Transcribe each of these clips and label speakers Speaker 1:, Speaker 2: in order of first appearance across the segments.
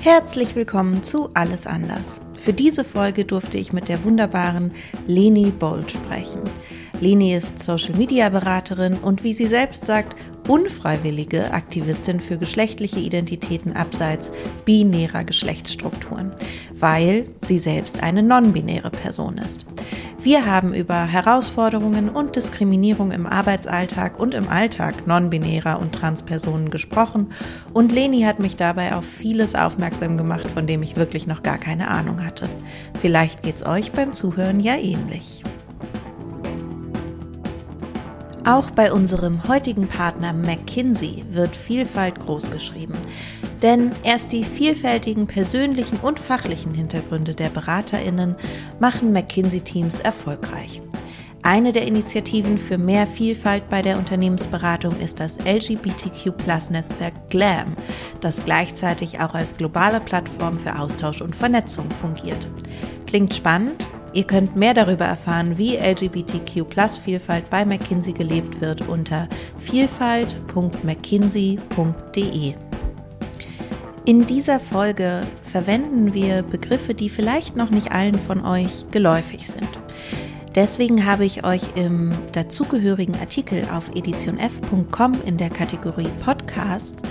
Speaker 1: Herzlich willkommen zu Alles anders. Für diese Folge durfte ich mit der wunderbaren Leni Bold sprechen. Leni ist Social Media Beraterin und wie sie selbst sagt, unfreiwillige Aktivistin für geschlechtliche Identitäten abseits binärer Geschlechtsstrukturen, weil sie selbst eine non-binäre Person ist. Wir haben über Herausforderungen und Diskriminierung im Arbeitsalltag und im Alltag non-binärer und Transpersonen gesprochen und Leni hat mich dabei auf vieles aufmerksam gemacht, von dem ich wirklich noch gar keine Ahnung hatte. Vielleicht geht's euch beim Zuhören ja ähnlich. Auch bei unserem heutigen Partner McKinsey wird Vielfalt großgeschrieben. Denn erst die vielfältigen persönlichen und fachlichen Hintergründe der Beraterinnen machen McKinsey-Teams erfolgreich. Eine der Initiativen für mehr Vielfalt bei der Unternehmensberatung ist das LGBTQ-Netzwerk GLAM, das gleichzeitig auch als globale Plattform für Austausch und Vernetzung fungiert. Klingt spannend? Ihr könnt mehr darüber erfahren, wie LGBTQ-Vielfalt bei McKinsey gelebt wird unter vielfalt.mckinsey.de. In dieser Folge verwenden wir Begriffe, die vielleicht noch nicht allen von euch geläufig sind. Deswegen habe ich euch im dazugehörigen Artikel auf editionf.com in der Kategorie Podcasts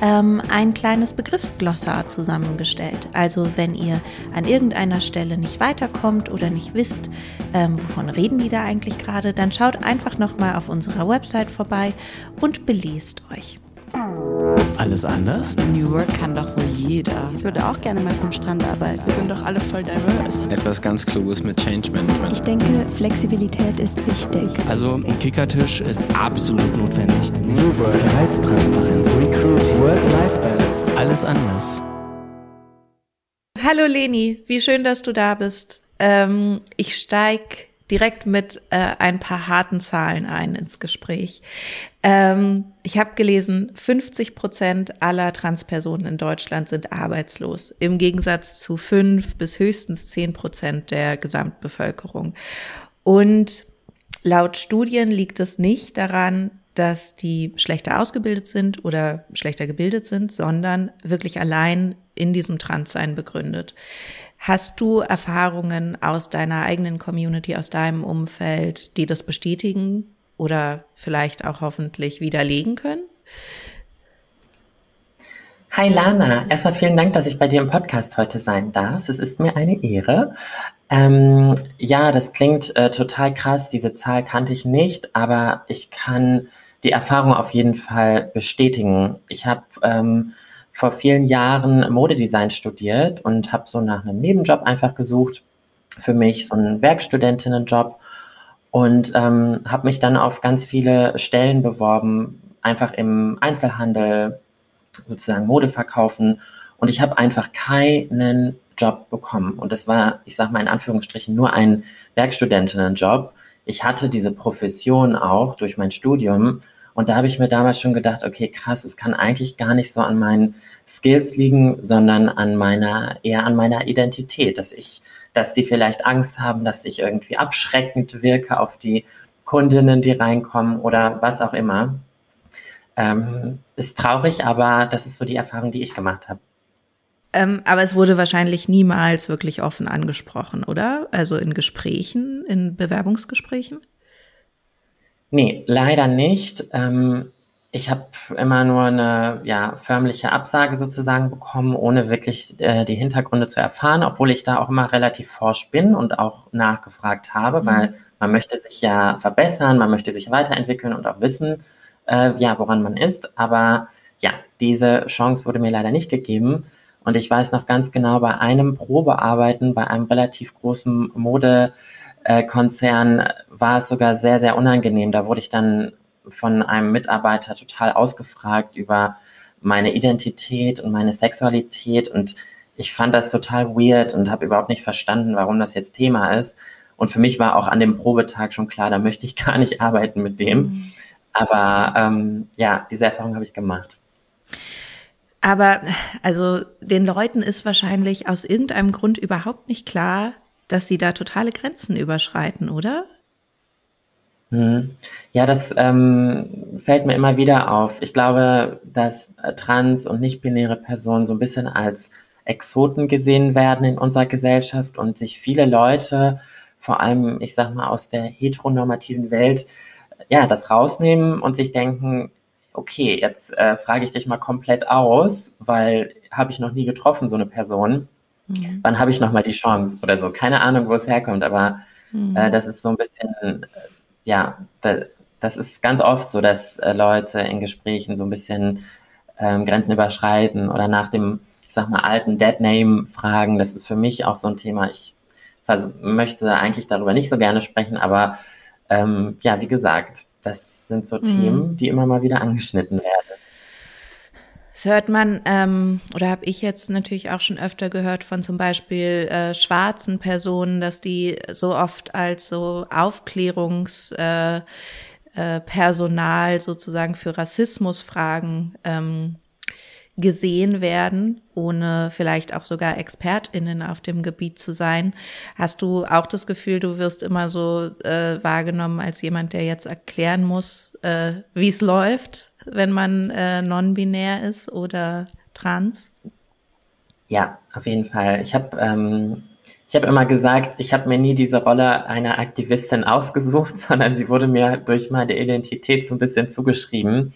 Speaker 1: ähm, ein kleines Begriffsglossar zusammengestellt. Also wenn ihr an irgendeiner Stelle nicht weiterkommt oder nicht wisst, ähm, wovon reden die da eigentlich gerade, dann schaut einfach nochmal auf unserer Website vorbei und belest euch.
Speaker 2: Alles anders?
Speaker 3: New Work kann doch wohl jeder.
Speaker 4: Ich würde auch gerne mal vom Strand arbeiten.
Speaker 5: Wir sind doch alle voll diverse.
Speaker 6: Etwas ganz Kluges mit Change Management.
Speaker 7: Ich denke, Flexibilität ist wichtig.
Speaker 2: Also ein Kickertisch ist absolut notwendig.
Speaker 8: New Work, Gehaltstransparenz, Recruiting, Work-Life-Balance.
Speaker 2: Alles anders.
Speaker 1: Hallo Leni, wie schön, dass du da bist. Ähm, ich steig direkt mit äh, ein paar harten Zahlen ein ins Gespräch. Ähm, ich habe gelesen, 50 Prozent aller Transpersonen in Deutschland sind arbeitslos, im Gegensatz zu fünf bis höchstens zehn Prozent der Gesamtbevölkerung. Und laut Studien liegt es nicht daran, dass die schlechter ausgebildet sind oder schlechter gebildet sind, sondern wirklich allein in diesem Transsein begründet. Hast du Erfahrungen aus deiner eigenen Community, aus deinem Umfeld, die das bestätigen oder vielleicht auch hoffentlich widerlegen können?
Speaker 9: Hi Lana, erstmal vielen Dank, dass ich bei dir im Podcast heute sein darf. Es ist mir eine Ehre. Ähm, ja, das klingt äh, total krass. Diese Zahl kannte ich nicht, aber ich kann die Erfahrung auf jeden Fall bestätigen. Ich habe ähm, vor vielen Jahren Modedesign studiert und habe so nach einem Nebenjob einfach gesucht für mich, so einen Werkstudentinnenjob. Und ähm, habe mich dann auf ganz viele Stellen beworben, einfach im Einzelhandel, sozusagen Mode verkaufen. Und ich habe einfach keinen Job bekommen. Und das war, ich sage mal in Anführungsstrichen, nur ein Werkstudentinnenjob. Ich hatte diese Profession auch durch mein Studium und da habe ich mir damals schon gedacht, okay, krass, es kann eigentlich gar nicht so an meinen Skills liegen, sondern an meiner, eher an meiner Identität, dass ich, dass die vielleicht Angst haben, dass ich irgendwie abschreckend wirke auf die Kundinnen, die reinkommen oder was auch immer. Ähm, ist traurig, aber das ist so die Erfahrung, die ich gemacht habe.
Speaker 1: Ähm, aber es wurde wahrscheinlich niemals wirklich offen angesprochen, oder? Also in Gesprächen, in Bewerbungsgesprächen?
Speaker 9: Nee, leider nicht. Ähm, ich habe immer nur eine ja, förmliche Absage sozusagen bekommen, ohne wirklich äh, die Hintergründe zu erfahren, obwohl ich da auch immer relativ forsch bin und auch nachgefragt habe, mhm. weil man möchte sich ja verbessern, man möchte sich weiterentwickeln und auch wissen, äh, ja, woran man ist. Aber ja, diese Chance wurde mir leider nicht gegeben. Und ich weiß noch ganz genau, bei einem Probearbeiten, bei einem relativ großen Mode, äh, Konzern war es sogar sehr, sehr unangenehm. Da wurde ich dann von einem Mitarbeiter total ausgefragt über meine Identität und meine Sexualität und ich fand das total weird und habe überhaupt nicht verstanden, warum das jetzt Thema ist. Und für mich war auch an dem Probetag schon klar, da möchte ich gar nicht arbeiten mit dem. Mhm. Aber ähm, ja, diese Erfahrung habe ich gemacht.
Speaker 1: Aber also den Leuten ist wahrscheinlich aus irgendeinem Grund überhaupt nicht klar, dass sie da totale Grenzen überschreiten, oder?
Speaker 9: Mhm. Ja, das ähm, fällt mir immer wieder auf. Ich glaube, dass äh, trans- und nicht-binäre Personen so ein bisschen als Exoten gesehen werden in unserer Gesellschaft und sich viele Leute, vor allem, ich sag mal, aus der heteronormativen Welt, ja, das rausnehmen und sich denken, okay, jetzt äh, frage ich dich mal komplett aus, weil habe ich noch nie getroffen, so eine Person. Mhm. Wann habe ich noch mal die Chance oder so? Keine Ahnung, wo es herkommt, aber mhm. äh, das ist so ein bisschen, äh, ja, da, das ist ganz oft so, dass äh, Leute in Gesprächen so ein bisschen ähm, Grenzen überschreiten oder nach dem, ich sag mal, alten Dead Name fragen. Das ist für mich auch so ein Thema. Ich möchte eigentlich darüber nicht so gerne sprechen, aber ähm, ja, wie gesagt, das sind so mhm. Themen, die immer mal wieder angeschnitten werden.
Speaker 1: Das hört man, ähm, oder habe ich jetzt natürlich auch schon öfter gehört von zum Beispiel äh, schwarzen Personen, dass die so oft als so Aufklärungspersonal äh, äh, sozusagen für Rassismusfragen ähm, gesehen werden, ohne vielleicht auch sogar ExpertInnen auf dem Gebiet zu sein. Hast du auch das Gefühl, du wirst immer so äh, wahrgenommen als jemand, der jetzt erklären muss, äh, wie es läuft, wenn man äh, non-binär ist oder trans?
Speaker 9: Ja, auf jeden Fall. Ich habe ähm, ich immer gesagt, ich habe mir nie diese Rolle einer Aktivistin ausgesucht, sondern sie wurde mir durch meine Identität so ein bisschen zugeschrieben.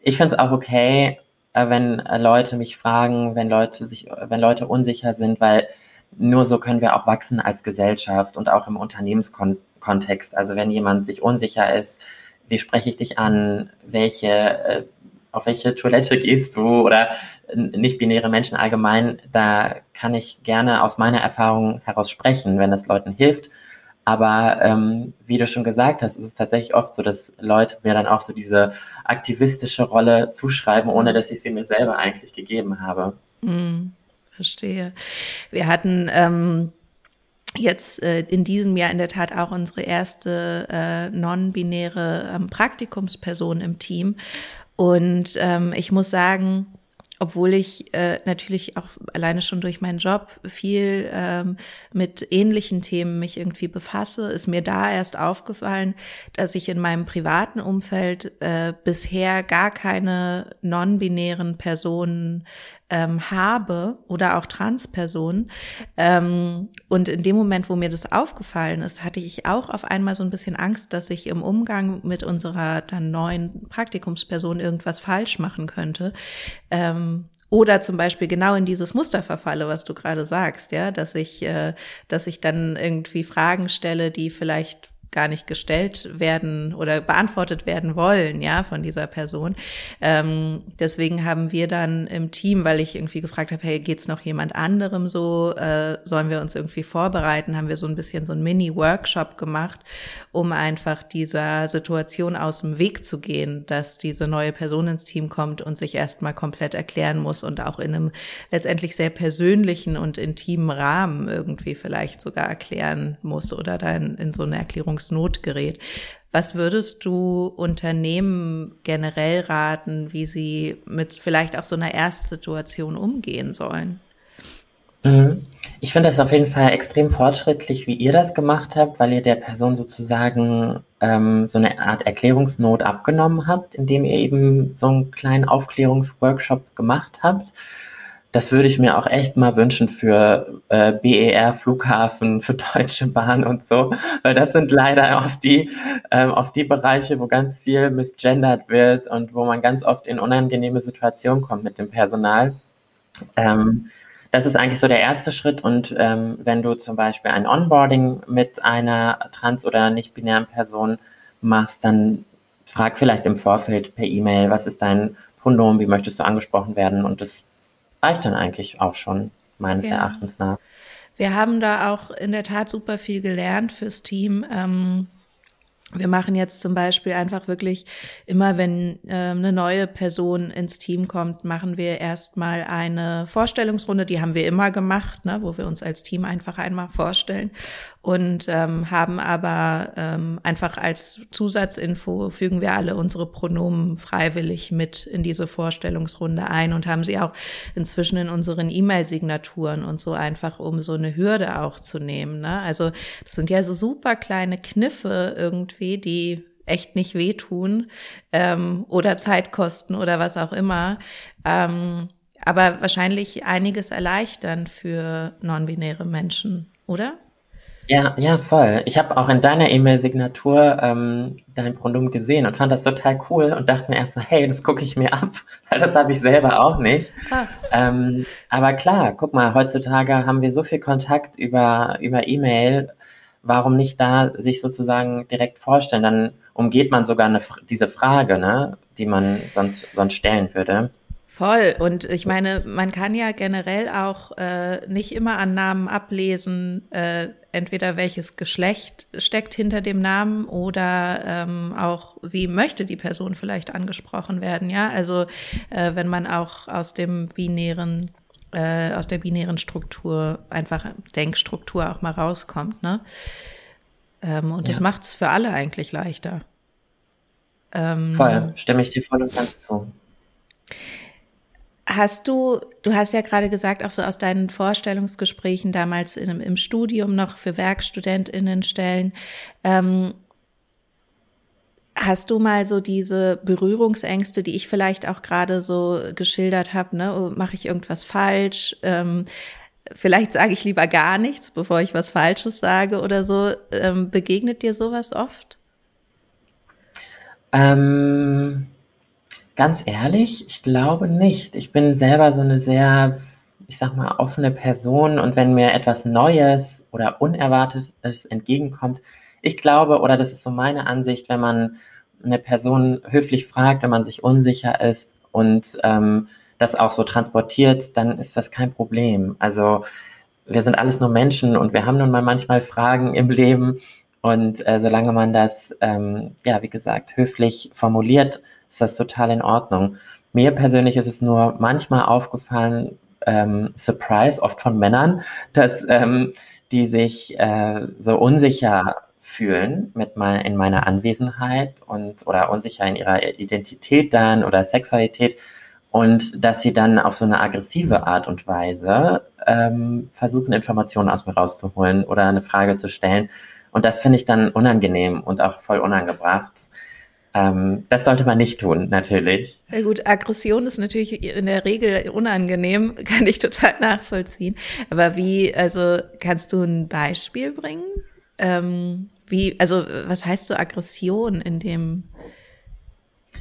Speaker 9: Ich finde es auch okay, äh, wenn äh, Leute mich fragen, wenn Leute sich, wenn Leute unsicher sind, weil nur so können wir auch wachsen als Gesellschaft und auch im Unternehmenskontext. Also wenn jemand sich unsicher ist, wie spreche ich dich an, welche, äh, auf welche Toilette gehst du oder nicht-binäre Menschen allgemein, da kann ich gerne aus meiner Erfahrung heraus sprechen, wenn das Leuten hilft. Aber ähm, wie du schon gesagt hast, ist es tatsächlich oft so, dass Leute mir dann auch so diese aktivistische Rolle zuschreiben, ohne dass ich sie mir selber eigentlich gegeben habe.
Speaker 1: Mm, verstehe. Wir hatten ähm, jetzt äh, in diesem Jahr in der Tat auch unsere erste äh, non-binäre ähm, Praktikumsperson im Team. Und ähm, ich muss sagen, obwohl ich äh, natürlich auch alleine schon durch meinen Job viel ähm, mit ähnlichen Themen mich irgendwie befasse, ist mir da erst aufgefallen, dass ich in meinem privaten Umfeld äh, bisher gar keine non-binären Personen ähm, habe oder auch Transpersonen. Ähm, und in dem Moment, wo mir das aufgefallen ist, hatte ich auch auf einmal so ein bisschen Angst, dass ich im Umgang mit unserer dann neuen Praktikumsperson irgendwas falsch machen könnte. Ähm, oder zum Beispiel genau in dieses Muster verfalle, was du gerade sagst, ja, dass ich, äh, dass ich dann irgendwie Fragen stelle, die vielleicht gar nicht gestellt werden oder beantwortet werden wollen, ja, von dieser Person. Ähm, deswegen haben wir dann im Team, weil ich irgendwie gefragt habe, hey, geht's noch jemand anderem so? Äh, sollen wir uns irgendwie vorbereiten? Haben wir so ein bisschen so ein Mini-Workshop gemacht, um einfach dieser Situation aus dem Weg zu gehen, dass diese neue Person ins Team kommt und sich erstmal komplett erklären muss und auch in einem letztendlich sehr persönlichen und intimen Rahmen irgendwie vielleicht sogar erklären muss oder dann in so eine Erklärung Erklärungsnot gerät. Was würdest du Unternehmen generell raten, wie sie mit vielleicht auch so einer Erstsituation umgehen sollen?
Speaker 9: Mhm. Ich finde das auf jeden Fall extrem fortschrittlich, wie ihr das gemacht habt, weil ihr der Person sozusagen ähm, so eine Art Erklärungsnot abgenommen habt, indem ihr eben so einen kleinen Aufklärungsworkshop gemacht habt. Das würde ich mir auch echt mal wünschen für äh, BER, Flughafen, für Deutsche Bahn und so, weil das sind leider auf die, ähm, auf die Bereiche, wo ganz viel misgendert wird und wo man ganz oft in unangenehme Situationen kommt mit dem Personal. Ähm, das ist eigentlich so der erste Schritt und ähm, wenn du zum Beispiel ein Onboarding mit einer trans- oder nicht-binären Person machst, dann frag vielleicht im Vorfeld per E-Mail, was ist dein Pronomen, wie möchtest du angesprochen werden und das reicht dann eigentlich auch schon, meines ja. Erachtens nach.
Speaker 1: Wir haben da auch in der Tat super viel gelernt fürs Team. Ähm, wir machen jetzt zum Beispiel einfach wirklich immer, wenn äh, eine neue Person ins Team kommt, machen wir erstmal eine Vorstellungsrunde. Die haben wir immer gemacht, ne, wo wir uns als Team einfach einmal vorstellen und ähm, haben aber ähm, einfach als Zusatzinfo fügen wir alle unsere Pronomen freiwillig mit in diese Vorstellungsrunde ein und haben sie auch inzwischen in unseren E-Mail-Signaturen und so einfach, um so eine Hürde auch zu nehmen. Ne? Also das sind ja so super kleine Kniffe irgendwie irgendwie, die echt nicht wehtun ähm, oder Zeit kosten oder was auch immer. Ähm, aber wahrscheinlich einiges erleichtern für non-binäre Menschen, oder?
Speaker 9: Ja, ja, voll. Ich habe auch in deiner E-Mail-Signatur ähm, dein Pronomen gesehen und fand das total cool und dachte mir erst so, hey, das gucke ich mir ab, weil das habe ich selber auch nicht. Ah. Ähm, aber klar, guck mal, heutzutage haben wir so viel Kontakt über, über E-Mail. Warum nicht da sich sozusagen direkt vorstellen? Dann umgeht man sogar eine, diese Frage, ne, die man sonst, sonst stellen würde.
Speaker 1: Voll. Und ich meine, man kann ja generell auch äh, nicht immer an Namen ablesen, äh, entweder welches Geschlecht steckt hinter dem Namen oder ähm, auch, wie möchte die Person vielleicht angesprochen werden. Ja, also äh, wenn man auch aus dem binären äh, aus der binären Struktur, einfach Denkstruktur auch mal rauskommt, ne? Ähm, und ja. das macht es für alle eigentlich leichter.
Speaker 9: Ähm, voll, stimme ich dir voll und ganz zu.
Speaker 1: Hast du, du hast ja gerade gesagt, auch so aus deinen Vorstellungsgesprächen damals in, im Studium noch für WerkstudentInnen-Stellen, ähm, Hast du mal so diese Berührungsängste, die ich vielleicht auch gerade so geschildert habe, ne? Oh, Mache ich irgendwas falsch? Ähm, vielleicht sage ich lieber gar nichts, bevor ich was Falsches sage oder so. Ähm, begegnet dir sowas oft?
Speaker 9: Ähm, Ganz ehrlich, ich glaube nicht. Ich bin selber so eine sehr, ich sag mal, offene Person und wenn mir etwas Neues oder Unerwartetes entgegenkommt, ich glaube, oder das ist so meine Ansicht, wenn man eine Person höflich fragt, wenn man sich unsicher ist und ähm, das auch so transportiert, dann ist das kein Problem. Also wir sind alles nur Menschen und wir haben nun mal manchmal Fragen im Leben und äh, solange man das, ähm, ja, wie gesagt, höflich formuliert ist das total in Ordnung. Mir persönlich ist es nur manchmal aufgefallen, ähm, Surprise, oft von Männern, dass ähm, die sich äh, so unsicher fühlen mit mein, in meiner Anwesenheit und oder unsicher in ihrer Identität dann oder Sexualität und dass sie dann auf so eine aggressive Art und Weise ähm, versuchen, Informationen aus mir rauszuholen oder eine Frage zu stellen. Und das finde ich dann unangenehm und auch voll unangebracht. Ähm, das sollte man nicht tun, natürlich.
Speaker 1: Ja gut, Aggression ist natürlich in der Regel unangenehm, kann ich total nachvollziehen. Aber wie, also kannst du ein Beispiel bringen? Ähm, wie, also was heißt so Aggression in dem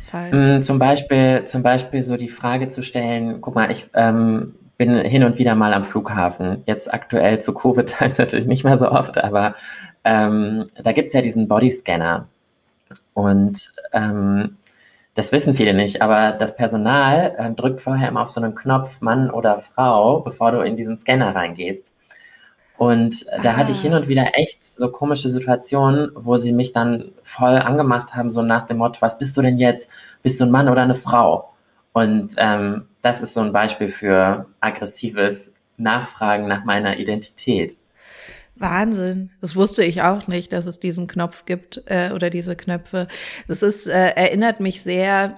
Speaker 1: Fall?
Speaker 9: Mm, zum Beispiel, zum Beispiel so die Frage zu stellen, guck mal, ich ähm, bin hin und wieder mal am Flughafen. Jetzt aktuell zu Covid heißt natürlich nicht mehr so oft, aber ähm, da gibt's ja diesen Bodyscanner. Und ähm, das wissen viele nicht, aber das Personal äh, drückt vorher immer auf so einen Knopf Mann oder Frau, bevor du in diesen Scanner reingehst. Und da hatte ich hin und wieder echt so komische Situationen, wo sie mich dann voll angemacht haben, so nach dem Motto, was bist du denn jetzt? Bist du ein Mann oder eine Frau? Und ähm, das ist so ein Beispiel für aggressives Nachfragen nach meiner Identität.
Speaker 1: Wahnsinn. Das wusste ich auch nicht, dass es diesen Knopf gibt äh, oder diese Knöpfe. Das ist, äh, erinnert mich sehr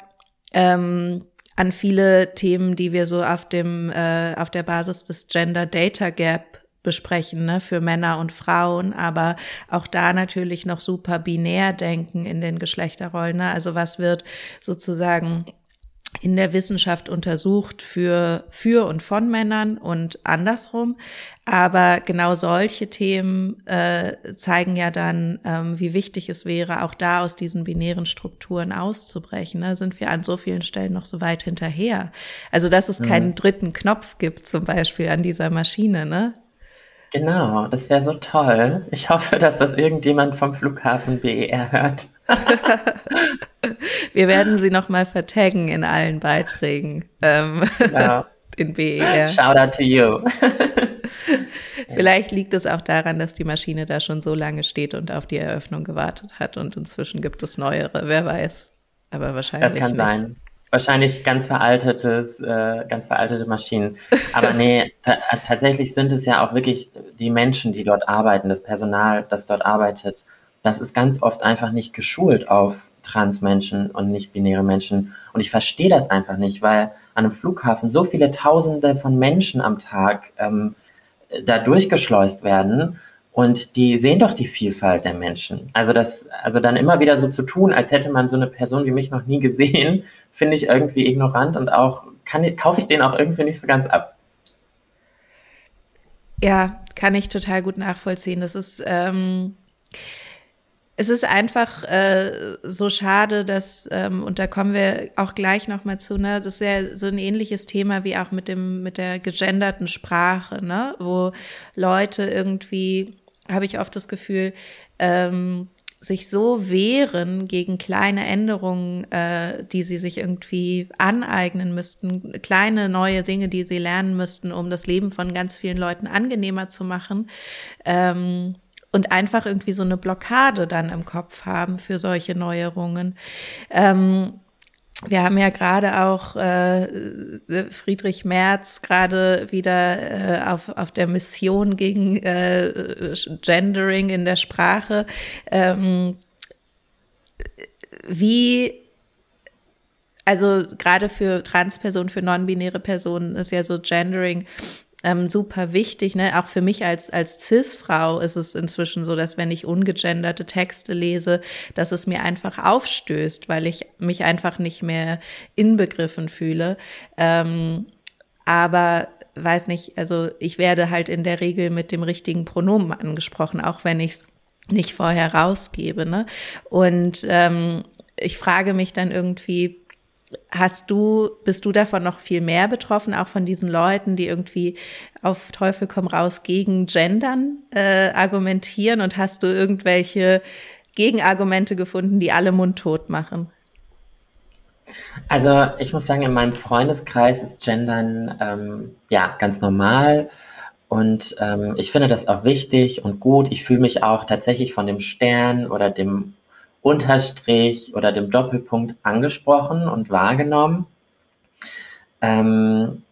Speaker 1: ähm, an viele Themen, die wir so auf dem, äh, auf der Basis des Gender Data Gap besprechen, ne, für Männer und Frauen, aber auch da natürlich noch super binär denken in den Geschlechterrollen. Ne? Also was wird sozusagen in der Wissenschaft untersucht für, für und von Männern und andersrum. Aber genau solche Themen äh, zeigen ja dann, ähm, wie wichtig es wäre, auch da aus diesen binären Strukturen auszubrechen. Da ne? sind wir an so vielen Stellen noch so weit hinterher. Also, dass es keinen dritten Knopf gibt, zum Beispiel an dieser Maschine, ne?
Speaker 9: Genau, das wäre so toll. Ich hoffe, dass das irgendjemand vom Flughafen BER hört.
Speaker 1: Wir werden sie nochmal vertaggen in allen Beiträgen. Ähm, genau. In BER.
Speaker 9: Shout out to you.
Speaker 1: Vielleicht liegt es auch daran, dass die Maschine da schon so lange steht und auf die Eröffnung gewartet hat und inzwischen gibt es neuere, wer weiß. Aber wahrscheinlich.
Speaker 9: Das kann nicht. sein. Wahrscheinlich ganz veraltetes, äh, ganz veraltete Maschinen. Aber nee, tatsächlich sind es ja auch wirklich die Menschen, die dort arbeiten, das Personal, das dort arbeitet. Das ist ganz oft einfach nicht geschult auf Transmenschen und nicht-binäre Menschen. Und ich verstehe das einfach nicht, weil an einem Flughafen so viele Tausende von Menschen am Tag ähm, da durchgeschleust werden Und die sehen doch die Vielfalt der Menschen. Also das, also dann immer wieder so zu tun, als hätte man so eine Person wie mich noch nie gesehen, finde ich irgendwie ignorant und auch, kann, kaufe ich den auch irgendwie nicht so ganz ab.
Speaker 1: Ja, kann ich total gut nachvollziehen. Das ist, ähm, es ist einfach äh, so schade, dass, ähm, und da kommen wir auch gleich nochmal zu, ne, das ist ja so ein ähnliches Thema wie auch mit dem, mit der gegenderten Sprache, ne, wo Leute irgendwie, habe ich oft das Gefühl, ähm, sich so wehren gegen kleine Änderungen, äh, die sie sich irgendwie aneignen müssten, kleine neue Dinge, die sie lernen müssten, um das Leben von ganz vielen Leuten angenehmer zu machen. Ähm, und einfach irgendwie so eine Blockade dann im Kopf haben für solche Neuerungen. Ähm, wir haben ja gerade auch äh, Friedrich Merz gerade wieder äh, auf, auf der Mission gegen äh, Gendering in der Sprache. Ähm, wie also gerade für Transpersonen, für non-binäre Personen ist ja so Gendering ähm, super wichtig. Ne? Auch für mich als, als Cis-Frau ist es inzwischen so, dass wenn ich ungegenderte Texte lese, dass es mir einfach aufstößt, weil ich mich einfach nicht mehr inbegriffen fühle. Ähm, aber weiß nicht, also ich werde halt in der Regel mit dem richtigen Pronomen angesprochen, auch wenn ich es nicht vorher rausgebe. Ne? Und ähm, ich frage mich dann irgendwie, Hast du, bist du davon noch viel mehr betroffen, auch von diesen Leuten, die irgendwie auf Teufel komm raus gegen Gendern äh, argumentieren und hast du irgendwelche Gegenargumente gefunden, die alle mundtot machen?
Speaker 9: Also ich muss sagen, in meinem Freundeskreis ist Gendern ähm, ja ganz normal und ähm, ich finde das auch wichtig und gut. Ich fühle mich auch tatsächlich von dem Stern oder dem Unterstrich oder dem Doppelpunkt angesprochen und wahrgenommen. Ähm,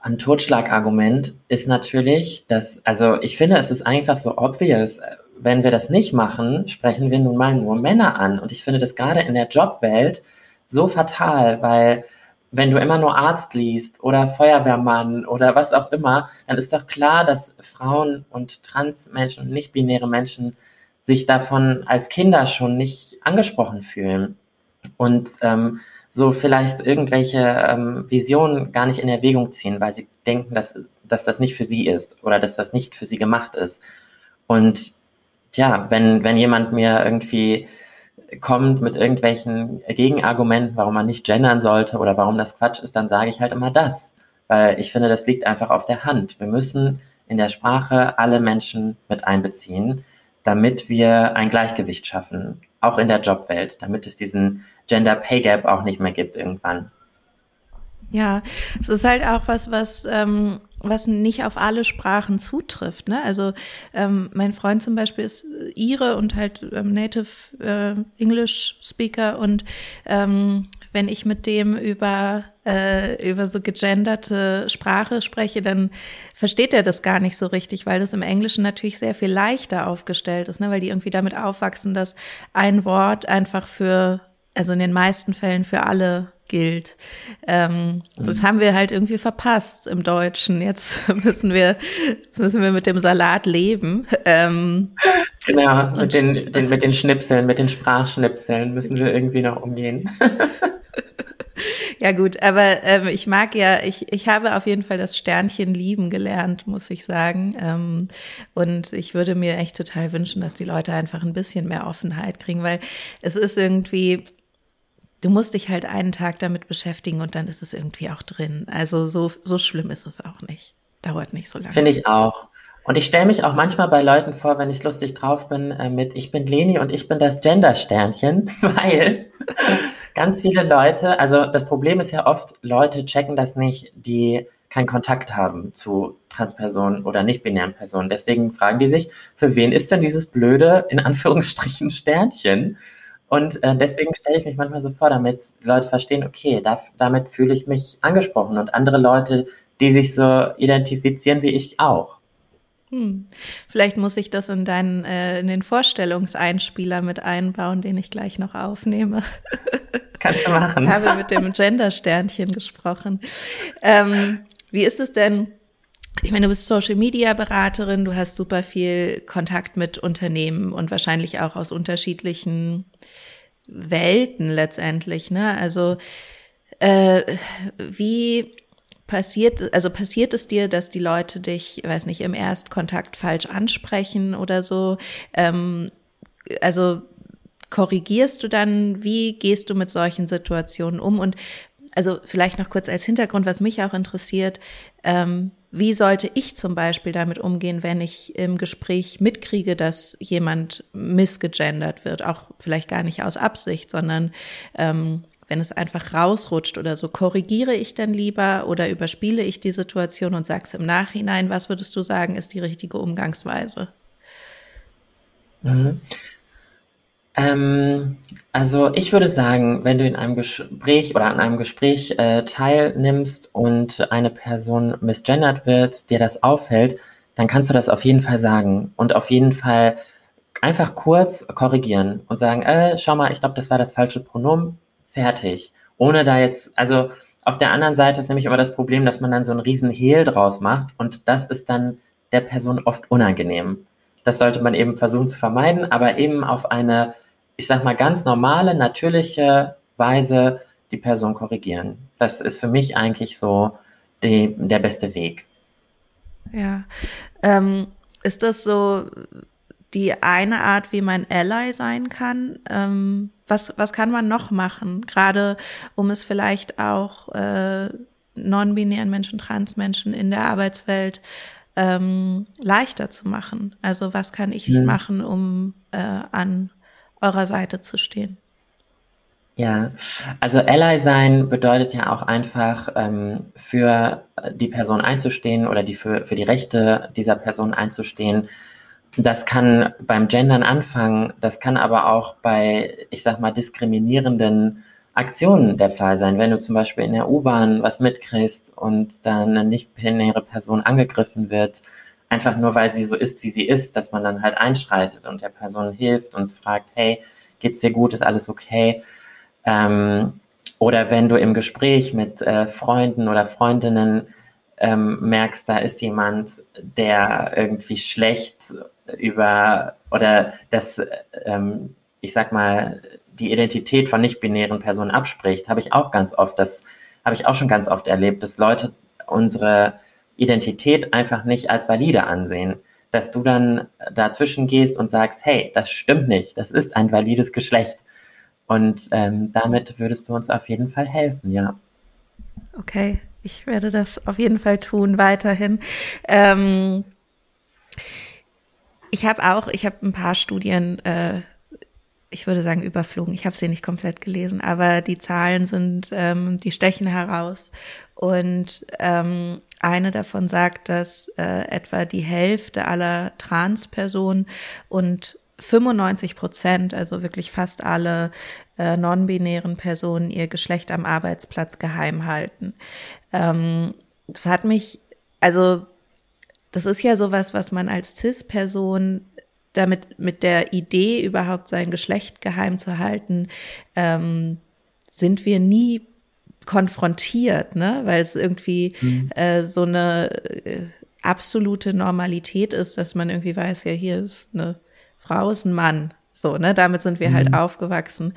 Speaker 9: ein Totschlagargument ist natürlich, dass, also ich finde, es ist einfach so obvious, wenn wir das nicht machen, sprechen wir nun mal nur Männer an. Und ich finde das gerade in der Jobwelt so fatal, weil wenn du immer nur Arzt liest oder Feuerwehrmann oder was auch immer, dann ist doch klar, dass Frauen und Transmenschen und nicht-binäre Menschen sich davon als Kinder schon nicht angesprochen fühlen und ähm, so vielleicht irgendwelche ähm, Visionen gar nicht in Erwägung ziehen, weil sie denken, dass, dass das nicht für sie ist oder dass das nicht für sie gemacht ist. Und ja, wenn, wenn jemand mir irgendwie kommt mit irgendwelchen Gegenargumenten, warum man nicht gendern sollte oder warum das Quatsch ist, dann sage ich halt immer das. Weil ich finde, das liegt einfach auf der Hand. Wir müssen in der Sprache alle Menschen mit einbeziehen damit wir ein Gleichgewicht schaffen, auch in der Jobwelt, damit es diesen Gender Pay Gap auch nicht mehr gibt irgendwann.
Speaker 1: Ja, es ist halt auch was, was, ähm, was nicht auf alle Sprachen zutrifft. Ne? Also ähm, mein Freund zum Beispiel ist Ire und halt ähm, Native äh, English Speaker und ähm, wenn ich mit dem über, äh, über so gegenderte Sprache spreche, dann versteht er das gar nicht so richtig, weil das im Englischen natürlich sehr viel leichter aufgestellt ist, ne? weil die irgendwie damit aufwachsen, dass ein Wort einfach für, also in den meisten Fällen für alle gilt. Ähm, mhm. Das haben wir halt irgendwie verpasst im Deutschen. Jetzt müssen wir, jetzt müssen wir mit dem Salat leben. Ähm,
Speaker 9: genau, mit den, den, mit den Schnipseln, mit den Sprachschnipseln müssen wir irgendwie noch umgehen.
Speaker 1: Ja gut, aber ähm, ich mag ja, ich, ich habe auf jeden Fall das Sternchen lieben gelernt, muss ich sagen. Ähm, und ich würde mir echt total wünschen, dass die Leute einfach ein bisschen mehr Offenheit kriegen, weil es ist irgendwie, du musst dich halt einen Tag damit beschäftigen und dann ist es irgendwie auch drin. Also so, so schlimm ist es auch nicht. Dauert nicht so lange.
Speaker 9: Finde ich auch. Und ich stelle mich auch manchmal bei Leuten vor, wenn ich lustig drauf bin, äh, mit ich bin Leni und ich bin das Gender-Sternchen, weil ganz viele Leute, also das Problem ist ja oft, Leute checken das nicht, die keinen Kontakt haben zu Transpersonen oder nicht-binären Personen. Deswegen fragen die sich, für wen ist denn dieses blöde, in Anführungsstrichen, Sternchen? Und äh, deswegen stelle ich mich manchmal so vor, damit Leute verstehen, okay, da, damit fühle ich mich angesprochen und andere Leute, die sich so identifizieren wie ich auch.
Speaker 1: Hm. Vielleicht muss ich das in deinen äh, in den Vorstellungseinspieler mit einbauen, den ich gleich noch aufnehme.
Speaker 9: Kannst du machen.
Speaker 1: Ich habe mit dem Gender-Sternchen gesprochen. Ähm, wie ist es denn? ich meine, du bist Social Media Beraterin, du hast super viel Kontakt mit Unternehmen und wahrscheinlich auch aus unterschiedlichen Welten letztendlich, ne? Also äh, wie passiert, also passiert es dir, dass die Leute dich, weiß nicht, im Erstkontakt falsch ansprechen oder so? Ähm, also korrigierst du dann, wie gehst du mit solchen Situationen um? Und also vielleicht noch kurz als Hintergrund, was mich auch interessiert, ähm, wie sollte ich zum Beispiel damit umgehen, wenn ich im Gespräch mitkriege, dass jemand missgegendert wird, auch vielleicht gar nicht aus Absicht, sondern ähm, wenn es einfach rausrutscht oder so, korrigiere ich dann lieber oder überspiele ich die Situation und sag's im Nachhinein, was würdest du sagen, ist die richtige Umgangsweise?
Speaker 9: Mhm. Ähm, also ich würde sagen, wenn du in einem Gespräch oder an einem Gespräch äh, teilnimmst und eine Person misgendert wird, dir das auffällt, dann kannst du das auf jeden Fall sagen und auf jeden Fall einfach kurz korrigieren und sagen, äh, schau mal, ich glaube, das war das falsche Pronomen, fertig. Ohne da jetzt, also auf der anderen Seite ist nämlich immer das Problem, dass man dann so einen riesen Hehl draus macht und das ist dann der Person oft unangenehm. Das sollte man eben versuchen zu vermeiden, aber eben auf eine, ich sag mal, ganz normale, natürliche Weise die Person korrigieren. Das ist für mich eigentlich so die, der beste Weg.
Speaker 1: Ja. Ähm, ist das so die eine Art, wie man Ally sein kann? Ähm, was, was kann man noch machen? Gerade um es vielleicht auch äh, non-binären Menschen, Transmenschen in der Arbeitswelt ähm, leichter zu machen. Also was kann ich mhm. machen, um äh, an eurer Seite zu stehen?
Speaker 9: Ja, also Ally sein bedeutet ja auch einfach ähm, für die Person einzustehen oder die für, für die Rechte dieser Person einzustehen. Das kann beim Gendern anfangen, das kann aber auch bei, ich sag mal, diskriminierenden Aktionen der Fall sein. Wenn du zum Beispiel in der U-Bahn was mitkriegst und dann eine nicht-binäre Person angegriffen wird, einfach nur weil sie so ist, wie sie ist, dass man dann halt einschreitet und der Person hilft und fragt, hey, geht's dir gut, ist alles okay? Ähm, oder wenn du im Gespräch mit äh, Freunden oder Freundinnen ähm, merkst, da ist jemand, der irgendwie schlecht über oder das, ähm, ich sag mal, die Identität von nicht-binären Personen abspricht, habe ich auch ganz oft, das habe ich auch schon ganz oft erlebt, dass Leute unsere Identität einfach nicht als valide ansehen. Dass du dann dazwischen gehst und sagst, hey, das stimmt nicht, das ist ein valides Geschlecht. Und ähm, damit würdest du uns auf jeden Fall helfen, ja.
Speaker 1: Okay, ich werde das auf jeden Fall tun, weiterhin. Ähm, ich habe auch, ich habe ein paar Studien äh, ich würde sagen, überflogen. Ich habe sie nicht komplett gelesen, aber die Zahlen sind, ähm, die stechen heraus. Und ähm, eine davon sagt, dass äh, etwa die Hälfte aller Transpersonen und 95 Prozent, also wirklich fast alle äh, non-binären Personen, ihr Geschlecht am Arbeitsplatz geheim halten. Ähm, das hat mich, also das ist ja sowas, was man als CIS-Person damit mit der Idee überhaupt sein Geschlecht geheim zu halten, ähm, sind wir nie konfrontiert, ne? Weil es irgendwie mhm. äh, so eine äh, absolute Normalität ist, dass man irgendwie weiß, ja, hier ist eine Frau, ist ein Mann. So, ne? Damit sind wir halt mhm. halt aufgewachsen.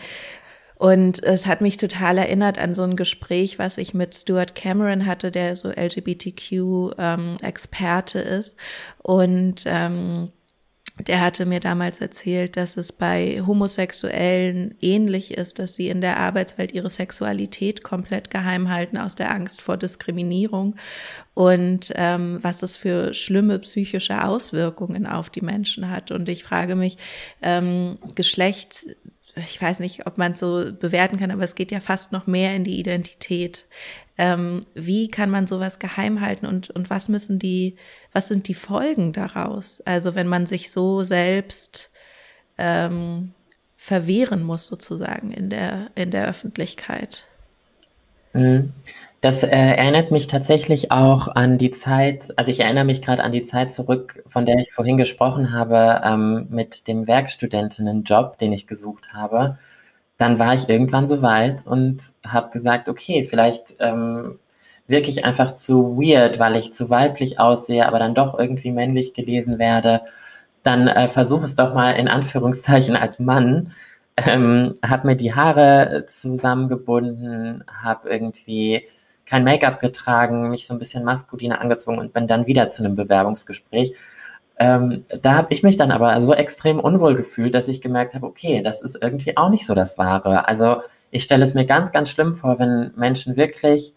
Speaker 1: Und es hat mich total erinnert an so ein Gespräch, was ich mit Stuart Cameron hatte, der so LGBTQ-Experte ähm, ist. Und ähm, der hatte mir damals erzählt, dass es bei Homosexuellen ähnlich ist, dass sie in der Arbeitswelt ihre Sexualität komplett geheim halten aus der Angst vor Diskriminierung und ähm, was es für schlimme psychische Auswirkungen auf die Menschen hat. Und ich frage mich, ähm, Geschlecht ich weiß nicht, ob man es so bewerten kann, aber es geht ja fast noch mehr in die Identität. Ähm, wie kann man sowas geheim halten und, und was müssen die, was sind die Folgen daraus? Also wenn man sich so selbst ähm, verwehren muss sozusagen in der, in der Öffentlichkeit.
Speaker 9: Mhm. Das äh, erinnert mich tatsächlich auch an die Zeit, also ich erinnere mich gerade an die Zeit zurück, von der ich vorhin gesprochen habe, ähm, mit dem Werkstudentinnenjob, den ich gesucht habe. Dann war ich irgendwann so weit und habe gesagt, okay, vielleicht ähm, wirklich einfach zu weird, weil ich zu weiblich aussehe, aber dann doch irgendwie männlich gelesen werde, dann äh, versuch es doch mal in Anführungszeichen als Mann. Ähm, hab mir die Haare zusammengebunden, hab irgendwie kein Make-up getragen, mich so ein bisschen maskuliner angezogen und bin dann wieder zu einem Bewerbungsgespräch. Ähm, da habe ich mich dann aber so extrem unwohl gefühlt, dass ich gemerkt habe, okay, das ist irgendwie auch nicht so das Wahre. Also ich stelle es mir ganz, ganz schlimm vor, wenn Menschen wirklich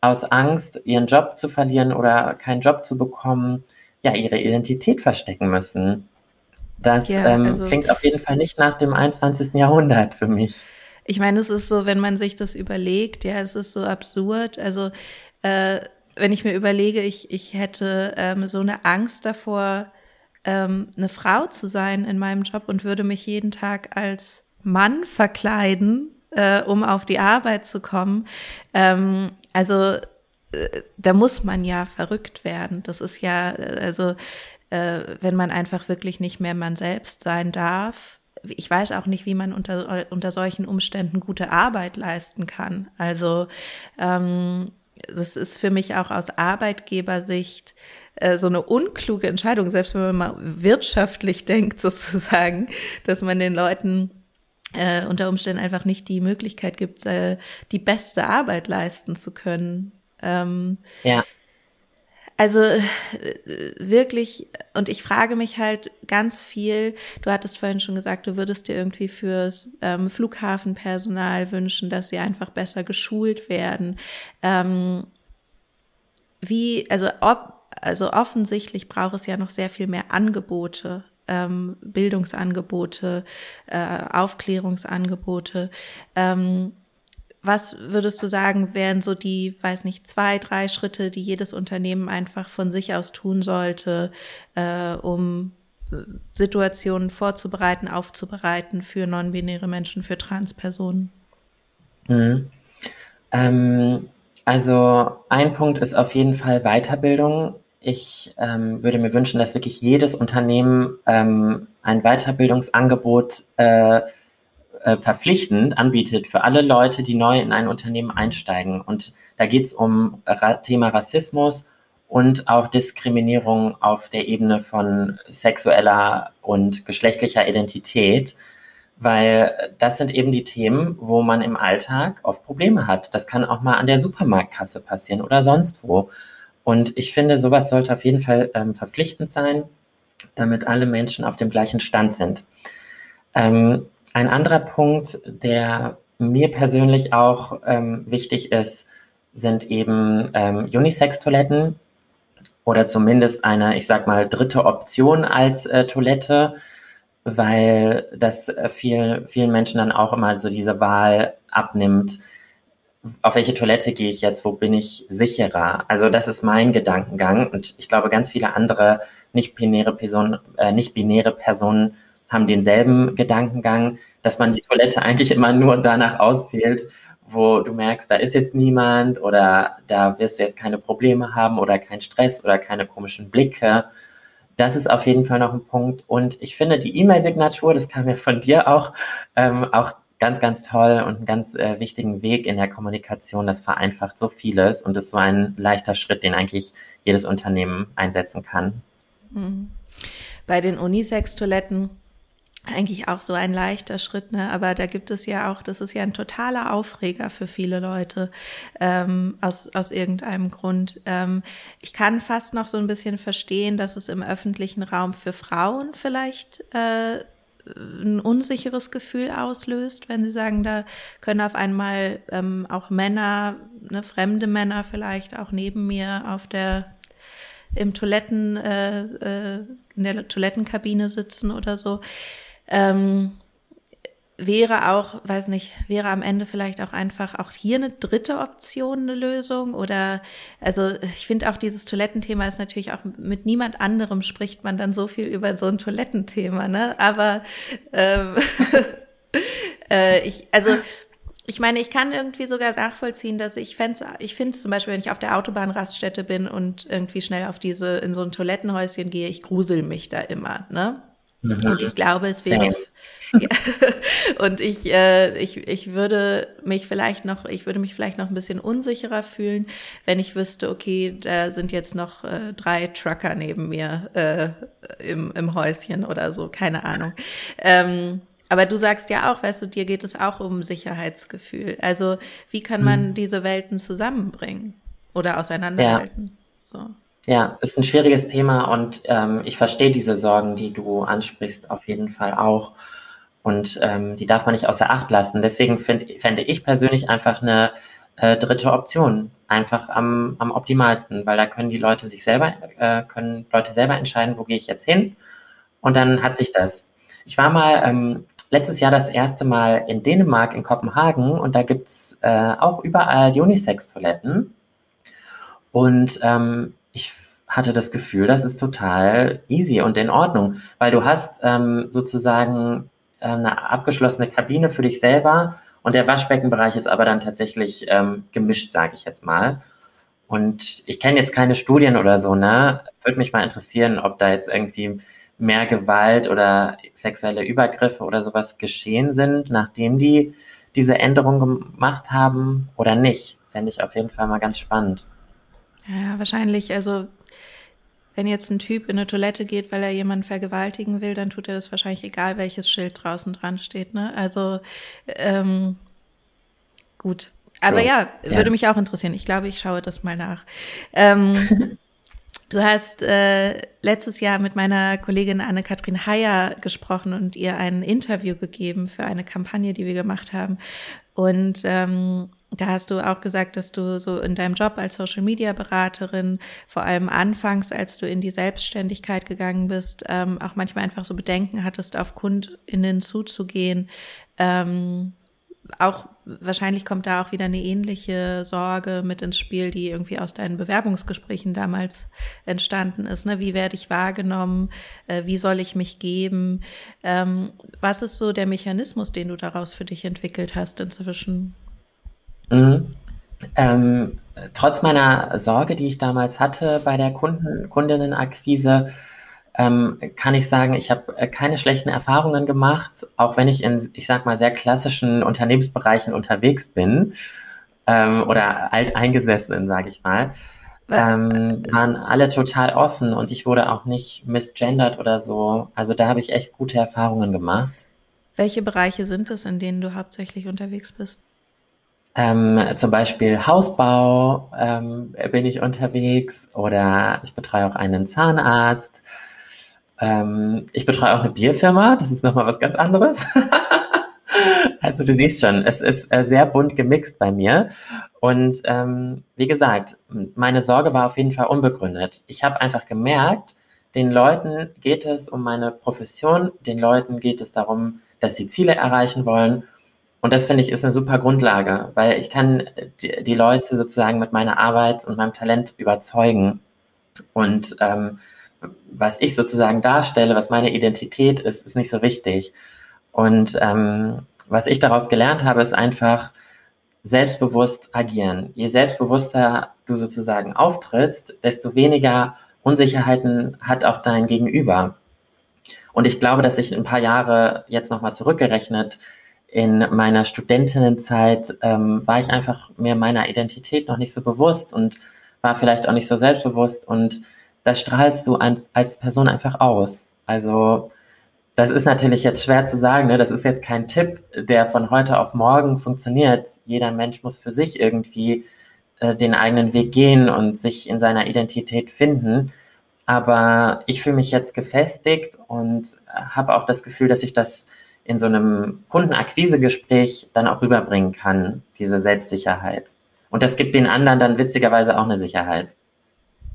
Speaker 9: aus Angst, ihren Job zu verlieren oder keinen Job zu bekommen, ja, ihre Identität verstecken müssen. Das ja, ähm, also, klingt auf jeden Fall nicht nach dem 21. Jahrhundert für mich.
Speaker 1: Ich meine, es ist so, wenn man sich das überlegt, ja, es ist so absurd. Also, äh, wenn ich mir überlege, ich, ich hätte ähm, so eine Angst davor, ähm, eine Frau zu sein in meinem Job und würde mich jeden Tag als Mann verkleiden, äh, um auf die Arbeit zu kommen. Ähm, also äh, da muss man ja verrückt werden. Das ist ja, äh, also äh, wenn man einfach wirklich nicht mehr man selbst sein darf. Ich weiß auch nicht, wie man unter, unter solchen Umständen gute Arbeit leisten kann. Also ähm, das ist für mich auch aus Arbeitgebersicht äh, so eine unkluge Entscheidung, selbst wenn man mal wirtschaftlich denkt, sozusagen, dass man den Leuten äh, unter Umständen einfach nicht die Möglichkeit gibt, äh, die beste Arbeit leisten zu können. Ähm,
Speaker 9: ja.
Speaker 1: Also äh, wirklich, und ich frage mich halt ganz viel, du hattest vorhin schon gesagt, du würdest dir irgendwie fürs ähm, Flughafenpersonal wünschen, dass sie einfach besser geschult werden. Ähm, wie, also ob, also offensichtlich braucht es ja noch sehr viel mehr Angebote ähm, Bildungsangebote, äh, Aufklärungsangebote. Ähm, was würdest du sagen, wären so die, weiß nicht, zwei, drei Schritte, die jedes Unternehmen einfach von sich aus tun sollte, äh, um äh, Situationen vorzubereiten, aufzubereiten für non-binäre Menschen, für Transpersonen?
Speaker 9: Mhm. Ähm, also ein Punkt ist auf jeden Fall Weiterbildung. Ich ähm, würde mir wünschen, dass wirklich jedes Unternehmen ähm, ein Weiterbildungsangebot äh, äh, verpflichtend anbietet für alle Leute, die neu in ein Unternehmen einsteigen. Und da geht es um Ra Thema Rassismus und auch Diskriminierung auf der Ebene von sexueller und geschlechtlicher Identität, weil das sind eben die Themen, wo man im Alltag oft Probleme hat. Das kann auch mal an der Supermarktkasse passieren oder sonst wo. Und ich finde, sowas sollte auf jeden Fall ähm, verpflichtend sein, damit alle Menschen auf dem gleichen Stand sind. Ähm, ein anderer Punkt, der mir persönlich auch ähm, wichtig ist, sind eben ähm, Unisex-Toiletten oder zumindest eine, ich sag mal, dritte Option als äh, Toilette, weil das äh, viel, vielen Menschen dann auch immer so diese Wahl abnimmt, auf welche Toilette gehe ich jetzt, wo bin ich sicherer? Also das ist mein Gedankengang und ich glaube, ganz viele andere nicht-binäre Personen, äh, nicht-binäre Personen haben denselben Gedankengang, dass man die Toilette eigentlich immer nur danach auswählt, wo du merkst, da ist jetzt niemand oder da wirst du jetzt keine Probleme haben oder keinen Stress oder keine komischen Blicke. Das ist auf jeden Fall noch ein Punkt. Und ich finde die E-Mail-Signatur, das kam ja von dir auch, ähm, auch ganz, ganz toll und einen ganz äh, wichtigen Weg in der Kommunikation. Das vereinfacht so vieles und ist so ein leichter Schritt, den eigentlich jedes Unternehmen einsetzen kann.
Speaker 1: Mhm. Bei den Unisex-Toiletten eigentlich auch so ein leichter Schritt, ne? Aber da gibt es ja auch, das ist ja ein totaler Aufreger für viele Leute ähm, aus aus irgendeinem Grund. Ähm, ich kann fast noch so ein bisschen verstehen, dass es im öffentlichen Raum für Frauen vielleicht äh, ein unsicheres Gefühl auslöst, wenn sie sagen, da können auf einmal ähm, auch Männer, ne, fremde Männer vielleicht auch neben mir auf der im Toiletten äh, äh, in der Toilettenkabine sitzen oder so. Ähm, wäre auch, weiß nicht, wäre am Ende vielleicht auch einfach auch hier eine dritte Option eine Lösung oder also ich finde auch dieses Toilettenthema ist natürlich auch mit niemand anderem spricht man dann so viel über so ein Toilettenthema, ne? Aber ähm, äh, ich also ich meine, ich kann irgendwie sogar nachvollziehen, dass ich fände ich finde zum Beispiel, wenn ich auf der Autobahnraststätte bin und irgendwie schnell auf diese, in so ein Toilettenhäuschen gehe, ich grusel mich da immer, ne?
Speaker 9: Mhm.
Speaker 1: Und ich glaube, es wäre ja. und ich, äh, ich, ich würde mich vielleicht noch, ich würde mich vielleicht noch ein bisschen unsicherer fühlen, wenn ich wüsste, okay, da sind jetzt noch äh, drei Trucker neben mir äh, im, im Häuschen oder so, keine Ahnung. Ähm, aber du sagst ja auch, weißt du, dir geht es auch um Sicherheitsgefühl. Also wie kann man
Speaker 9: Mhm.
Speaker 1: diese Welten zusammenbringen oder auseinanderhalten? So.
Speaker 9: Ja, ist ein schwieriges Thema und ähm, ich verstehe diese Sorgen, die du ansprichst, auf jeden Fall auch. Und ähm, die darf man nicht außer Acht lassen. Deswegen find, fände ich persönlich einfach eine äh, dritte Option einfach am, am optimalsten, weil da können die Leute sich selber, äh, können Leute selber entscheiden, wo gehe ich jetzt hin. Und dann hat sich das. Ich war mal ähm, letztes Jahr das erste Mal in Dänemark, in Kopenhagen, und da gibt's äh, auch überall Unisex-Toiletten. Und ähm, ich hatte das Gefühl, das ist total easy und in Ordnung, weil du hast ähm, sozusagen äh, eine abgeschlossene Kabine für dich selber und der Waschbeckenbereich ist aber dann tatsächlich ähm, gemischt, sage ich jetzt mal. Und ich kenne jetzt keine Studien oder so, ne? Würde mich mal interessieren, ob da jetzt irgendwie mehr Gewalt oder sexuelle Übergriffe oder sowas geschehen sind, nachdem die diese Änderung gemacht haben oder nicht. Fände ich auf jeden Fall mal ganz spannend.
Speaker 1: Ja, wahrscheinlich, also wenn jetzt ein Typ in eine Toilette geht, weil er jemanden vergewaltigen will, dann tut er das wahrscheinlich egal, welches Schild draußen dran steht, ne? Also ähm, gut. Aber
Speaker 9: True.
Speaker 1: ja,
Speaker 9: Ja.
Speaker 1: würde mich auch interessieren. Ich glaube, ich schaue das mal nach. Ähm, du hast äh, letztes Jahr mit meiner Kollegin Anne-Kathrin Heyer gesprochen und ihr ein Interview gegeben für eine Kampagne, die wir gemacht haben. Und ähm, da hast du auch gesagt, dass du so in deinem Job als Social Media Beraterin, vor allem anfangs, als du in die Selbstständigkeit gegangen bist, ähm, auch manchmal einfach so Bedenken hattest, auf KundInnen zuzugehen. Ähm, auch wahrscheinlich kommt da auch wieder eine ähnliche Sorge mit ins Spiel, die irgendwie aus deinen Bewerbungsgesprächen damals entstanden ist. Ne? Wie werde ich wahrgenommen? Äh, wie soll ich mich geben? Ähm, was ist so der Mechanismus, den du daraus für dich entwickelt hast inzwischen?
Speaker 9: Mhm. Ähm, trotz meiner Sorge, die ich damals hatte bei der Kunden, Kundinnenakquise, ähm, kann ich sagen, ich habe äh, keine schlechten Erfahrungen gemacht, auch wenn ich in, ich sag mal, sehr klassischen Unternehmensbereichen unterwegs bin ähm, oder alteingesessenen, sage ich mal. Ähm, waren alle total offen und ich wurde auch nicht misgendert oder so. Also da habe ich echt gute Erfahrungen gemacht.
Speaker 1: Welche Bereiche sind es, in denen du hauptsächlich unterwegs bist?
Speaker 9: Ähm, zum Beispiel Hausbau ähm, bin ich unterwegs oder ich betreue auch einen Zahnarzt. Ähm, ich betreue auch eine Bierfirma, das ist nochmal was ganz anderes. also du siehst schon, es ist äh, sehr bunt gemixt bei mir. Und ähm, wie gesagt, meine Sorge war auf jeden Fall unbegründet. Ich habe einfach gemerkt, den Leuten geht es um meine Profession, den Leuten geht es darum, dass sie Ziele erreichen wollen. Und das finde ich ist eine super Grundlage, weil ich kann die, die Leute sozusagen mit meiner Arbeit und meinem Talent überzeugen. Und ähm, was ich sozusagen darstelle, was meine Identität ist, ist nicht so wichtig. Und ähm, was ich daraus gelernt habe, ist einfach selbstbewusst agieren. Je selbstbewusster du sozusagen auftrittst, desto weniger Unsicherheiten hat auch dein Gegenüber. Und ich glaube, dass ich ein paar Jahre jetzt nochmal zurückgerechnet in meiner Studentinnenzeit ähm, war ich einfach mir meiner Identität noch nicht so bewusst und war vielleicht auch nicht so selbstbewusst und das strahlst du ein, als Person einfach aus. Also das ist natürlich jetzt schwer zu sagen, ne? das ist jetzt kein Tipp, der von heute auf morgen funktioniert. Jeder Mensch muss für sich irgendwie äh, den eigenen Weg gehen und sich in seiner Identität finden. Aber ich fühle mich jetzt gefestigt und habe auch das Gefühl, dass ich das in so einem Kundenakquisegespräch dann auch rüberbringen kann, diese Selbstsicherheit. Und das gibt den anderen dann witzigerweise auch eine Sicherheit.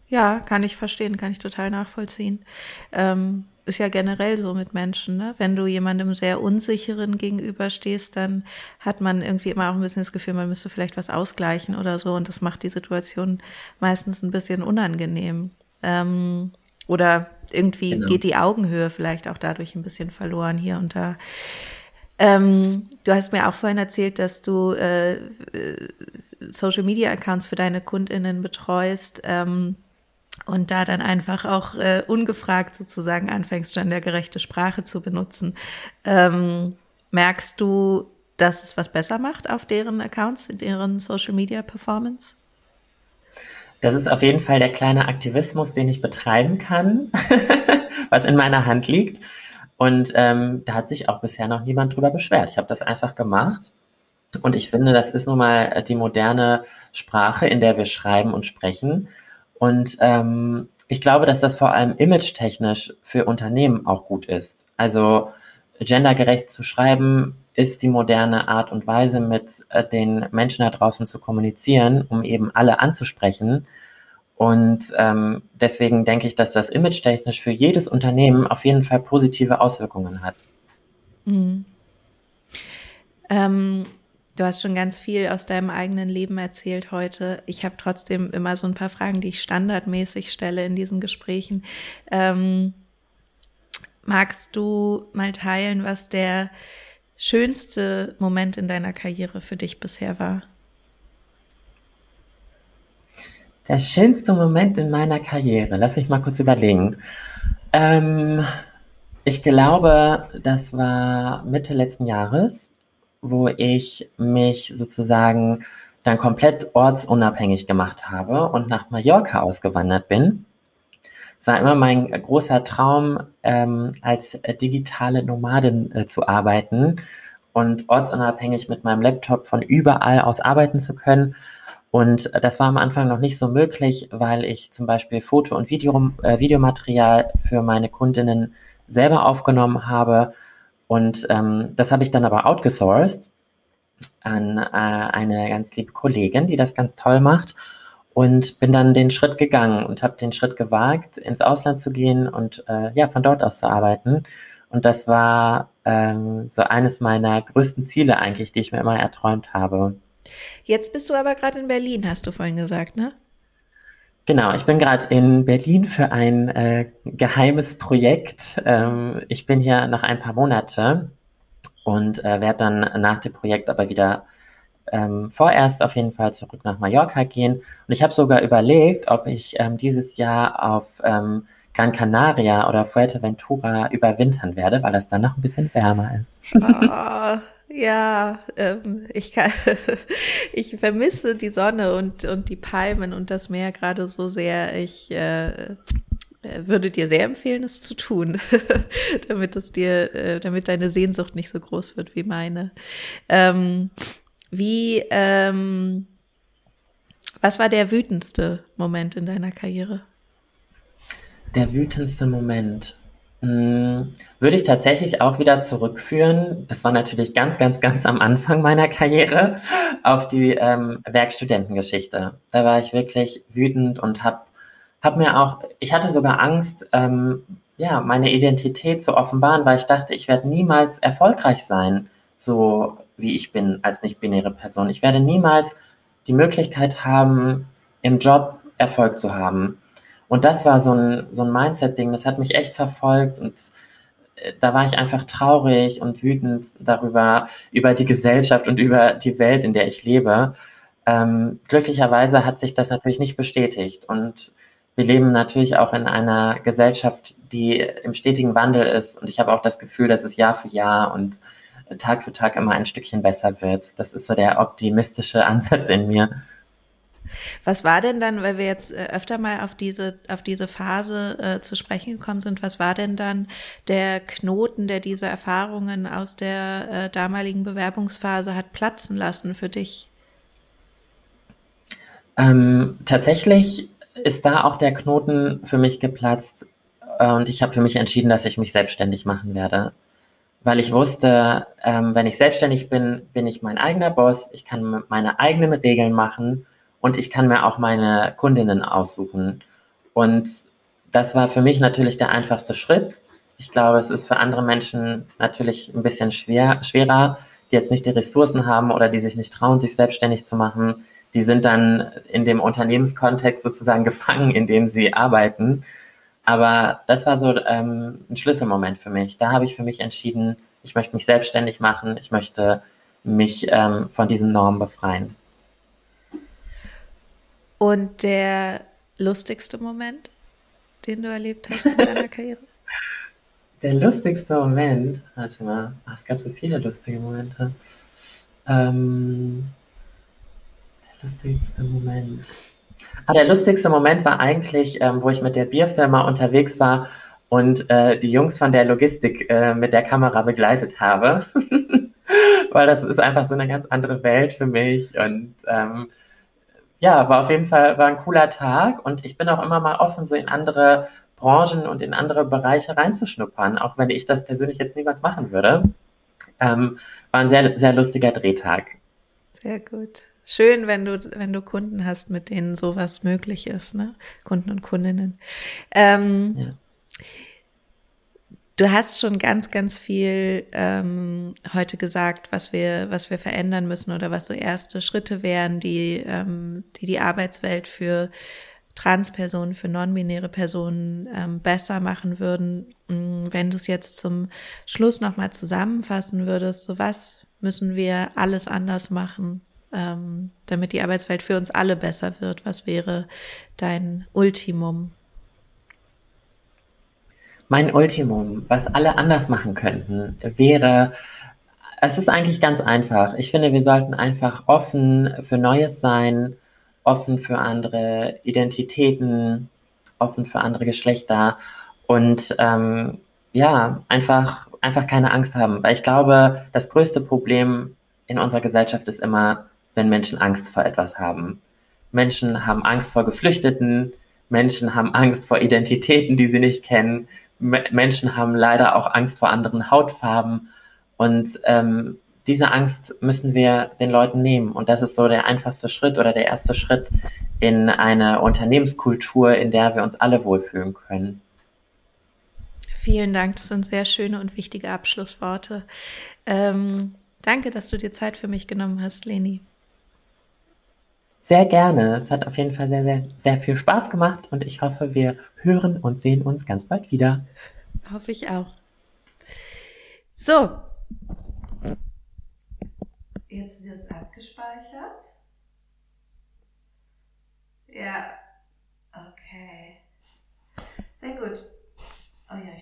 Speaker 1: Ja, kann ich verstehen, kann ich total nachvollziehen. Ähm, ist ja generell so mit Menschen, ne? Wenn du jemandem sehr unsicheren gegenüberstehst, dann hat man irgendwie immer auch ein bisschen das Gefühl, man müsste vielleicht was ausgleichen oder so und das macht die Situation meistens ein bisschen unangenehm. Ähm, oder irgendwie
Speaker 9: Genau.
Speaker 1: geht die Augenhöhe vielleicht auch dadurch ein bisschen verloren hier und da. Ähm, du hast mir auch vorhin erzählt, dass du äh, äh, Social Media Accounts für deine KundInnen betreust. Ähm, und da dann einfach auch äh, ungefragt sozusagen anfängst, gendergerechte Sprache zu benutzen. Ähm, merkst du, dass es was besser macht auf deren Accounts, in deren Social Media Performance?
Speaker 9: Das ist auf jeden Fall der kleine Aktivismus, den ich betreiben kann, was in meiner Hand liegt. Und ähm, da hat sich auch bisher noch niemand drüber beschwert. Ich habe das einfach gemacht. Und ich finde, das ist nun mal die moderne Sprache, in der wir schreiben und sprechen. Und ähm, ich glaube, dass das vor allem image-technisch für Unternehmen auch gut ist. Also gendergerecht zu schreiben ist die moderne Art und Weise, mit äh, den Menschen da draußen zu kommunizieren, um eben alle anzusprechen. Und ähm, deswegen denke ich, dass das image-technisch für jedes Unternehmen auf jeden Fall positive Auswirkungen hat. Mhm.
Speaker 1: Ähm, du hast schon ganz viel aus deinem eigenen Leben erzählt heute. Ich habe trotzdem immer so ein paar Fragen, die ich standardmäßig stelle in diesen Gesprächen. Ähm, magst du mal teilen, was der schönste Moment in deiner Karriere für dich bisher war?
Speaker 9: Der schönste Moment in meiner Karriere, lass mich mal kurz überlegen. Ähm, ich glaube, das war Mitte letzten Jahres, wo ich mich sozusagen dann komplett ortsunabhängig gemacht habe und nach Mallorca ausgewandert bin. Es war immer mein großer Traum, ähm, als digitale Nomadin äh, zu arbeiten und ortsunabhängig mit meinem Laptop von überall aus arbeiten zu können und das war am Anfang noch nicht so möglich, weil ich zum Beispiel Foto- und Video, äh, Videomaterial für meine Kundinnen selber aufgenommen habe. Und ähm, das habe ich dann aber outgesourced an äh, eine ganz liebe Kollegin, die das ganz toll macht. Und bin dann den Schritt gegangen und habe den Schritt gewagt, ins Ausland zu gehen und äh, ja, von dort aus zu arbeiten. Und das war ähm, so eines meiner größten Ziele eigentlich, die ich mir immer erträumt habe.
Speaker 1: Jetzt bist du aber gerade in Berlin, hast du vorhin gesagt, ne?
Speaker 9: Genau, ich bin gerade in Berlin für ein äh, geheimes Projekt. Ähm, ich bin hier noch ein paar Monate und äh, werde dann nach dem Projekt aber wieder ähm, vorerst auf jeden Fall zurück nach Mallorca gehen. Und ich habe sogar überlegt, ob ich ähm, dieses Jahr auf ähm, Gran Canaria oder Fuerteventura überwintern werde, weil das dann noch ein bisschen wärmer ist.
Speaker 1: Oh, ja, ähm, ich kann, ich vermisse die Sonne und, und die Palmen und das Meer gerade so sehr. Ich äh, äh würde dir sehr empfehlen, es zu tun, damit es dir, äh, damit deine Sehnsucht nicht so groß wird wie meine. Ähm, wie, ähm, was war der wütendste Moment in deiner Karriere?
Speaker 9: Der wütendste Moment. Hm, würde ich tatsächlich auch wieder zurückführen. Das war natürlich ganz, ganz, ganz am Anfang meiner Karriere auf die ähm, Werkstudentengeschichte. Da war ich wirklich wütend und habe hab mir auch, ich hatte sogar Angst, ähm, ja, meine Identität zu offenbaren, weil ich dachte, ich werde niemals erfolgreich sein, so wie ich bin als nicht-binäre Person. Ich werde niemals die Möglichkeit haben, im Job Erfolg zu haben. Und das war so ein, so ein Mindset-Ding, das hat mich echt verfolgt und äh, da war ich einfach traurig und wütend darüber, über die Gesellschaft und über die Welt, in der ich lebe. Ähm, glücklicherweise hat sich das natürlich nicht bestätigt und wir leben natürlich auch in einer Gesellschaft, die im stetigen Wandel ist und ich habe auch das Gefühl, dass es Jahr für Jahr und Tag für Tag immer ein Stückchen besser wird. Das ist so der optimistische Ansatz in mir.
Speaker 1: Was war denn dann, weil wir jetzt äh, öfter mal auf diese, auf diese Phase äh, zu sprechen gekommen sind, was war denn dann der Knoten, der diese Erfahrungen aus der äh, damaligen Bewerbungsphase hat platzen lassen für dich?
Speaker 9: Ähm, tatsächlich ist da auch der Knoten für mich geplatzt äh, und ich habe für mich entschieden, dass ich mich selbstständig machen werde. Weil ich wusste, ähm, wenn ich selbstständig bin, bin ich mein eigener Boss, ich kann meine eigenen Regeln machen und ich kann mir auch meine Kundinnen aussuchen. Und das war für mich natürlich der einfachste Schritt. Ich glaube, es ist für andere Menschen natürlich ein bisschen schwer, schwerer, die jetzt nicht die Ressourcen haben oder die sich nicht trauen, sich selbstständig zu machen. Die sind dann in dem Unternehmenskontext sozusagen gefangen, in dem sie arbeiten. Aber das war so ähm, ein Schlüsselmoment für mich. Da habe ich für mich entschieden, ich möchte mich selbstständig machen, ich möchte mich ähm, von diesen Normen befreien.
Speaker 1: Und der lustigste Moment, den du erlebt hast in deiner Karriere?
Speaker 9: Der lustigste Moment, warte mal, ach, es gab so viele lustige Momente. Ähm, der lustigste Moment. Ah, der lustigste Moment war eigentlich, ähm, wo ich mit der Bierfirma unterwegs war und äh, die Jungs von der Logistik äh, mit der Kamera begleitet habe. Weil das ist einfach so eine ganz andere Welt für mich. Und ähm, ja, war auf jeden Fall war ein cooler Tag und ich bin auch immer mal offen, so in andere Branchen und in andere Bereiche reinzuschnuppern, auch wenn ich das persönlich jetzt niemals machen würde. Ähm, war ein sehr, sehr lustiger Drehtag.
Speaker 1: Sehr gut. Schön, wenn du, wenn du Kunden hast, mit denen sowas möglich ist, ne? Kunden und Kundinnen. Ähm, ja. Du hast schon ganz, ganz viel ähm, heute gesagt, was wir, was wir verändern müssen oder was so erste Schritte wären, die ähm, die, die Arbeitswelt für Transpersonen, für non-binäre Personen ähm, besser machen würden. Mm, wenn du es jetzt zum Schluss nochmal zusammenfassen würdest, so was müssen wir alles anders machen, ähm, damit die Arbeitswelt für uns alle besser wird? Was wäre dein Ultimum?
Speaker 9: Mein Ultimum, was alle anders machen könnten, wäre, es ist eigentlich ganz einfach. Ich finde, wir sollten einfach offen für Neues sein, offen für andere Identitäten, offen für andere Geschlechter und ähm, ja, einfach, einfach keine Angst haben. Weil ich glaube, das größte Problem in unserer Gesellschaft ist immer, wenn Menschen Angst vor etwas haben. Menschen haben Angst vor Geflüchteten, Menschen haben Angst vor Identitäten, die sie nicht kennen, Menschen haben leider auch Angst vor anderen Hautfarben und ähm, diese Angst müssen wir den Leuten nehmen. Und das ist so der einfachste Schritt oder der erste Schritt in eine Unternehmenskultur, in der wir uns alle wohlfühlen können.
Speaker 1: Vielen Dank, das sind sehr schöne und wichtige Abschlussworte. Ähm, danke, dass du dir Zeit für mich genommen hast, Leni.
Speaker 9: Sehr gerne. Es hat auf jeden Fall sehr, sehr, sehr viel Spaß gemacht und ich hoffe, wir hören und sehen uns ganz bald wieder.
Speaker 1: Hoffe ich auch. So. Jetzt wird es abgespeichert. Ja. Okay. Sehr gut.